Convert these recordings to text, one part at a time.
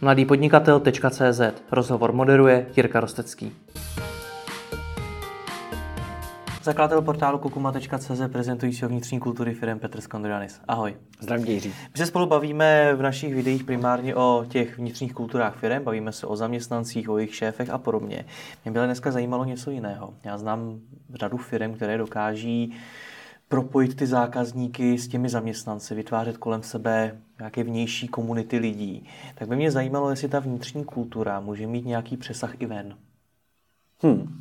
mladýpodnikatel.cz Rozhovor moderuje Jirka Rostecký. Zakladatel portálu kukuma.cz prezentující vnitřní kultury firm Petr Skondrianis. Ahoj. Zdravím Jiří. My se spolu bavíme v našich videích primárně o těch vnitřních kulturách firm, bavíme se o zaměstnancích, o jejich šéfech a podobně. Mě by dneska zajímalo něco jiného. Já znám řadu firm, které dokáží propojit ty zákazníky s těmi zaměstnanci, vytvářet kolem sebe nějaké vnější komunity lidí. Tak by mě zajímalo, jestli ta vnitřní kultura může mít nějaký přesah i ven. Hmm.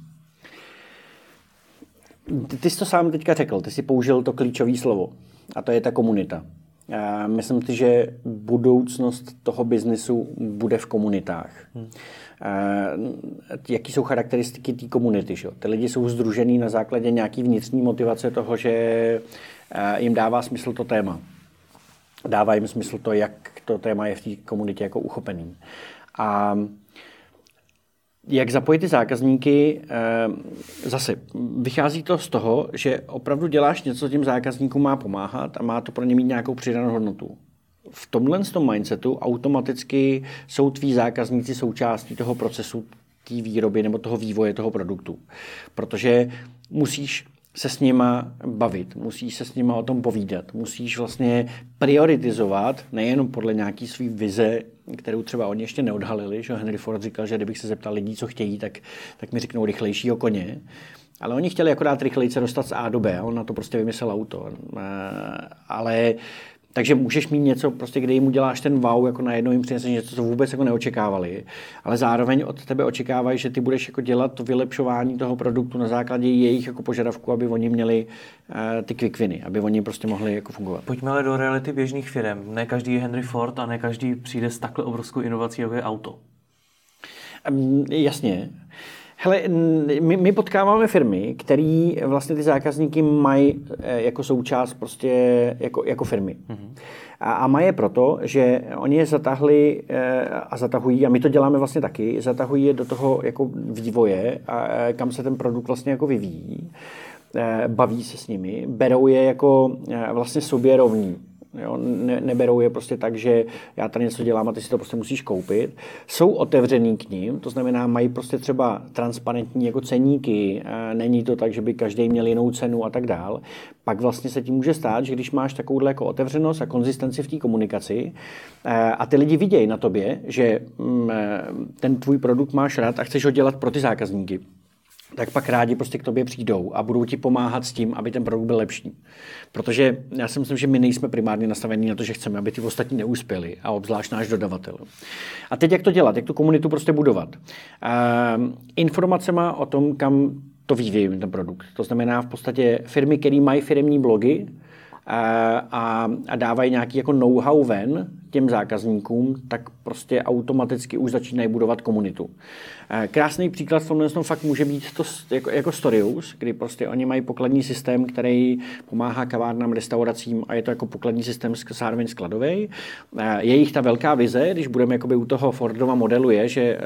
Ty, jsi to sám teďka řekl, ty jsi použil to klíčové slovo a to je ta komunita. Myslím si, že budoucnost toho biznesu bude v komunitách. Hmm. Jaký jsou charakteristiky té komunity? Že? Ty lidi jsou združený na základě nějaký vnitřní motivace toho, že jim dává smysl to téma. Dává jim smysl to, jak to téma je v té komunitě jako uchopený. A jak zapojit ty zákazníky, zase vychází to z toho, že opravdu děláš něco, co těm zákazníkům má pomáhat a má to pro ně mít nějakou přidanou hodnotu v tomhle tom mindsetu automaticky jsou tví zákazníci součástí toho procesu té výroby nebo toho vývoje toho produktu. Protože musíš se s nima bavit, musíš se s nima o tom povídat, musíš vlastně prioritizovat nejenom podle nějaký svý vize, kterou třeba oni ještě neodhalili, že Henry Ford říkal, že kdybych se zeptal lidí, co chtějí, tak, tak mi řeknou rychlejšího koně, ale oni chtěli akorát rychleji se dostat z A do B, on na to prostě vymyslel auto. Eh, ale takže můžeš mít něco, prostě, kde jim uděláš ten wow, jako najednou jim přineseš něco, co vůbec jako neočekávali, ale zároveň od tebe očekávají, že ty budeš jako dělat to vylepšování toho produktu na základě jejich jako požadavku, aby oni měli uh, ty quick winy, aby oni prostě mohli jako fungovat. Pojďme ale do reality běžných firm. Ne každý je Henry Ford a ne každý přijde s takhle obrovskou inovací, jako je auto. Um, jasně. Hele, my, my potkáváme firmy, které vlastně ty zákazníky mají eh, jako součást prostě jako, jako firmy. Mm-hmm. A, a mají je proto, že oni je zatahli eh, a zatahují, a my to děláme vlastně taky, zatahují je do toho jako vývoje, a, eh, kam se ten produkt vlastně jako vyvíjí baví se s nimi, berou je jako vlastně sobě rovní. Jo, ne, neberou je prostě tak, že já tady něco dělám a ty si to prostě musíš koupit. Jsou otevřený k ním, to znamená, mají prostě třeba transparentní jako ceníky, není to tak, že by každý měl jinou cenu a tak dál. Pak vlastně se ti může stát, že když máš takovouhle jako otevřenost a konzistenci v té komunikaci a ty lidi vidějí na tobě, že mm, ten tvůj produkt máš rád a chceš ho dělat pro ty zákazníky, tak pak rádi prostě k tobě přijdou a budou ti pomáhat s tím, aby ten produkt byl lepší. Protože já si myslím, že my nejsme primárně nastavení na to, že chceme, aby ty ostatní neuspěli a obzvlášť náš dodavatel. A teď jak to dělat, jak tu komunitu prostě budovat? Uh, informacema o tom, kam to vyvíjí ten produkt. To znamená v podstatě firmy, které mají firmní blogy, a, a dávají nějaký jako know-how ven těm zákazníkům, tak prostě automaticky už začínají budovat komunitu. Krásný příklad v tomhle fakt může být to jako, jako Storius, kdy prostě oni mají pokladní systém, který pomáhá kavárnám, restauracím a je to jako pokladní systém zároveň skladový. Jejich ta velká vize, když budeme jakoby u toho Fordova modelu, je, že e,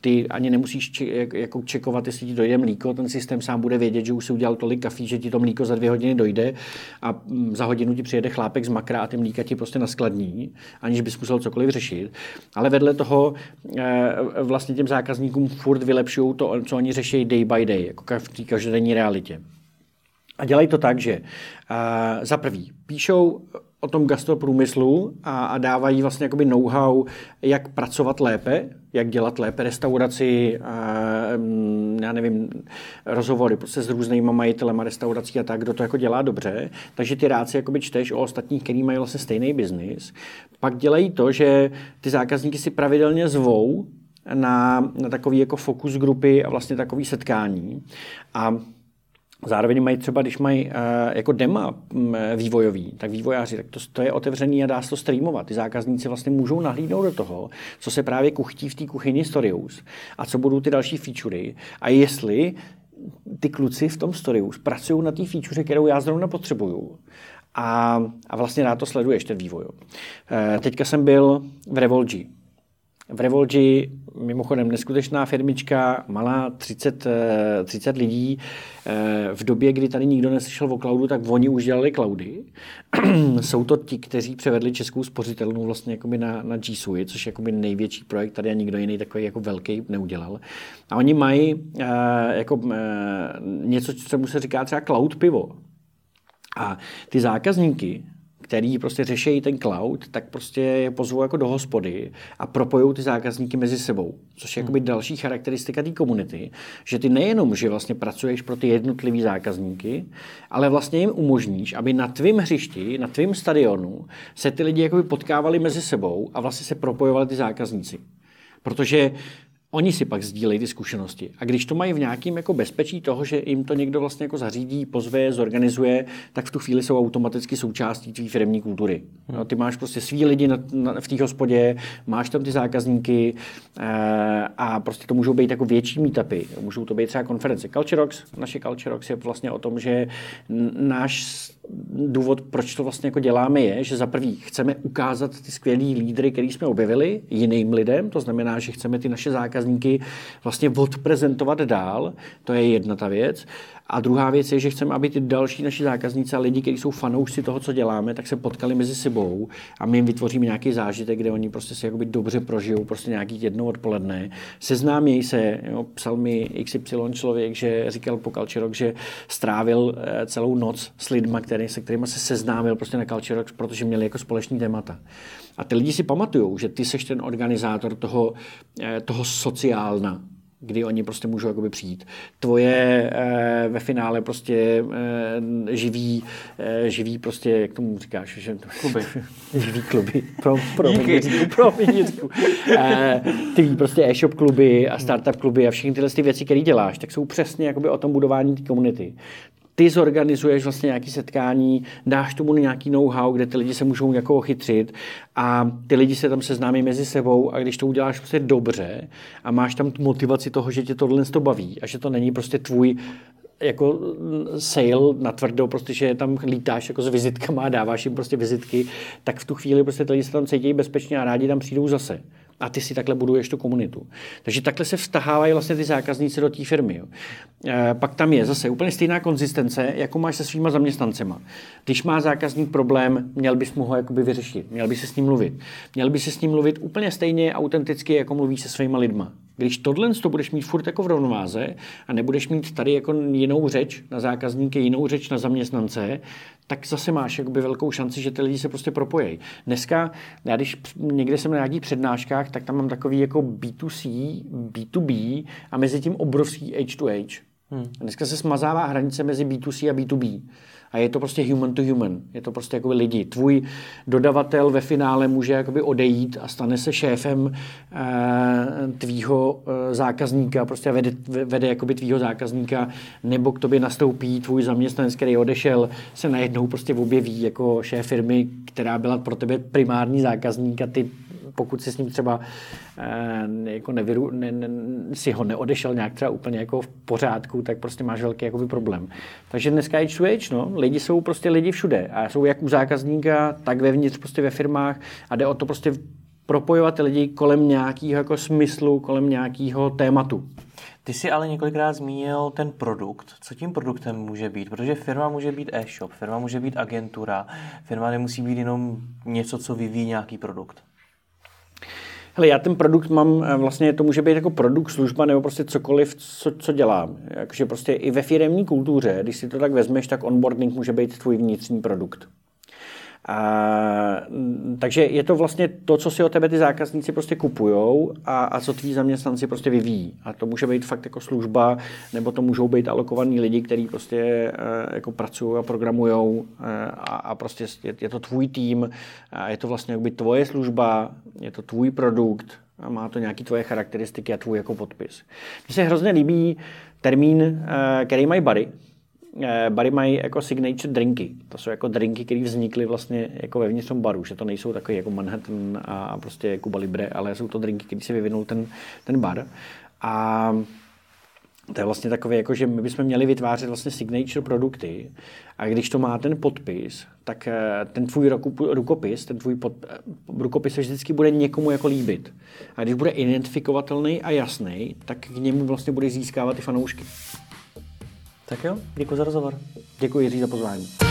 ty ani nemusíš či, jako čekovat, jestli ti dojde mlíko, ten systém sám bude vědět, že už si udělal tolik kafí, že ti to mlíko za dvě hodiny dojde a mm, za hodinu ti přijede chlápek z makra a ty mlíka ti prostě naskladní, aniž bys musel cokoliv řešit. Ale vedle toho e, vlastně těm zákazníkům furt vylepšují to, co oni řeší day by day, jako v té každodenní realitě. A dělají to tak, že uh, za prvý píšou o tom gastroprůmyslu a, a dávají vlastně jakoby know-how, jak pracovat lépe, jak dělat lépe restauraci, a, já nevím, rozhovory prostě s různýma majitelema restaurací a tak, kdo to jako dělá dobře. Takže ty rád si jakoby čteš o ostatních, který mají vlastně stejný biznis. Pak dělají to, že ty zákazníky si pravidelně zvou na, na takový jako fokus grupy a vlastně takový setkání. A Zároveň mají třeba, když mají uh, jako dema um, vývojový, tak vývojáři, tak to, to je otevřený a dá se to streamovat. Ty zákazníci vlastně můžou nahlídnout do toho, co se právě kuchtí v té kuchyni Storius a co budou ty další featurey a jestli ty kluci v tom Storius pracují na té feature, kterou já zrovna potřebuju. A, a vlastně rád to sleduješ, ten vývoj. Uh, teďka jsem byl v Revolgi. V Revolgi mimochodem neskutečná firmička, malá 30, 30 lidí. V době, kdy tady nikdo neslyšel o cloudu, tak oni už dělali cloudy. Jsou to ti, kteří převedli českou spořitelnu vlastně jakoby na, na G Suite, což je jakoby největší projekt tady a nikdo jiný takový jako velký neudělal. A oni mají uh, jako, něco, co mu se říká třeba cloud pivo. A ty zákazníky, který prostě řeší ten cloud, tak prostě je pozvou jako do hospody a propojou ty zákazníky mezi sebou. Což je jakoby hmm. další charakteristika té komunity, že ty nejenom, že vlastně pracuješ pro ty jednotlivý zákazníky, ale vlastně jim umožníš, aby na tvém hřišti, na tvém stadionu se ty lidi jakoby potkávali mezi sebou a vlastně se propojovali ty zákazníci. Protože Oni si pak sdílejí ty zkušenosti. A když to mají v nějakém jako bezpečí toho, že jim to někdo vlastně jako zařídí, pozve, zorganizuje, tak v tu chvíli jsou automaticky součástí tvý firmní kultury. Hmm. No, ty máš prostě svý lidi na, na, v té hospodě, máš tam ty zákazníky e, a prostě to můžou být jako větší meetupy. Můžou to být třeba konference. Cultureox, naše Cultureox je vlastně o tom, že náš důvod, proč to vlastně jako děláme, je, že za prvý chceme ukázat ty skvělý lídry, který jsme objevili jiným lidem, to znamená, že chceme ty naše zákazníky vlastně odprezentovat dál, to je jedna ta věc. A druhá věc je, že chceme, aby ty další naši zákazníci a lidi, kteří jsou fanoušci toho, co děláme, tak se potkali mezi sebou a my jim vytvoříme nějaký zážitek, kde oni prostě si jakoby dobře prožijou prostě nějaký jedno odpoledne. Seznámějí se, jo, psal mi XY člověk, že říkal po Culture že strávil eh, celou noc s lidmi, který, se kterými se seznámil prostě na Culture protože měli jako společný témata. A ty lidi si pamatují, že ty seš ten organizátor toho, eh, toho sociálna, kdy oni prostě můžou jakoby přijít. Tvoje e, ve finále prostě e, živý, e, živý prostě, jak tomu říkáš, že kluby. živý kluby. Pro, pro Díky. pro e, ty prostě e-shop kluby a startup kluby a všechny tyhle ty věci, které děláš, tak jsou přesně jakoby o tom budování té komunity ty zorganizuješ vlastně nějaké setkání, dáš tomu nějaký know-how, kde ty lidi se můžou jako chytřit a ty lidi se tam seznámí mezi sebou a když to uděláš prostě dobře a máš tam tu motivaci toho, že tě tohle to baví a že to není prostě tvůj jako sale na tvrdo, prostě, že tam lítáš jako s vizitkama a dáváš jim prostě vizitky, tak v tu chvíli prostě lidi se tam cítí bezpečně a rádi tam přijdou zase a ty si takhle buduješ tu komunitu. Takže takhle se vztahávají vlastně ty zákazníci do té firmy. Jo. E, pak tam je zase úplně stejná konzistence, jako máš se svýma zaměstnancema. Když má zákazník problém, měl bys mu ho jakoby vyřešit, měl by se s ním mluvit. Měl by se s ním mluvit úplně stejně autenticky, jako mluví se svýma lidma. Když tohle to budeš mít furt jako v rovnováze a nebudeš mít tady jako jinou řeč na zákazníky, jinou řeč na zaměstnance, tak zase máš jakoby velkou šanci, že ty lidi se prostě propojí. Dneska, já když někde jsem na nějakých přednáškách, tak tam mám takový jako B2C, B2B a mezi tím obrovský H2H. Hmm. Dneska se smazává hranice mezi B2C a B2B. A je to prostě human to human. Je to prostě jako lidi. Tvůj dodavatel ve finále může jakoby odejít a stane se šéfem e, tvýho e, zákazníka, prostě vede, vede jakoby tvýho zákazníka, nebo k tobě nastoupí tvůj zaměstnanec, který odešel, se najednou prostě objeví jako šéf firmy, která byla pro tebe primární zákazník a ty pokud si s ním třeba eh, jako nevyru, ne, ne, si ho neodešel nějak třeba úplně jako v pořádku, tak prostě máš velký jakoby problém. Takže dneska je H2H, no, lidi jsou prostě lidi všude a jsou jak u zákazníka, tak vevnitř prostě ve firmách a jde o to prostě propojovat lidi kolem nějakého jako smyslu, kolem nějakého tématu. Ty jsi ale několikrát zmínil ten produkt. Co tím produktem může být? Protože firma může být e-shop, firma může být agentura, firma nemusí být jenom něco, co vyvíjí nějaký produkt. Hele, já ten produkt mám, eh, vlastně to může být jako produkt, služba nebo prostě cokoliv, co, co dělám. Jakože prostě i ve firemní kultuře, když si to tak vezmeš, tak onboarding může být tvůj vnitřní produkt. A, takže je to vlastně to, co si o tebe ty zákazníci prostě kupujou a, a co tví zaměstnanci prostě vyvíjí. A to může být fakt jako služba, nebo to můžou být alokovaní lidi, kteří prostě e, jako pracují a programují e, a, a prostě je, je to tvůj tým, a je to vlastně by tvoje služba, je to tvůj produkt a má to nějaké tvoje charakteristiky a tvůj jako podpis. Mně se hrozně líbí termín, e, který mají bary, Eh, bary mají jako signature drinky. To jsou jako drinky, které vznikly vlastně jako vevnitř tom baru, že to nejsou takové jako Manhattan a prostě Cuba Libre, ale jsou to drinky, které si vyvinul ten, ten bar. A To je vlastně takové, jako že my bychom měli vytvářet vlastně signature produkty a když to má ten podpis, tak eh, ten tvůj rukopis, ten tvůj pod, eh, rukopis se vždycky bude někomu jako líbit. A když bude identifikovatelný a jasný, tak k němu vlastně bude získávat ty fanoušky. Tak jo, děkuji za rozhovor. Děkuji Jiří za pozvání.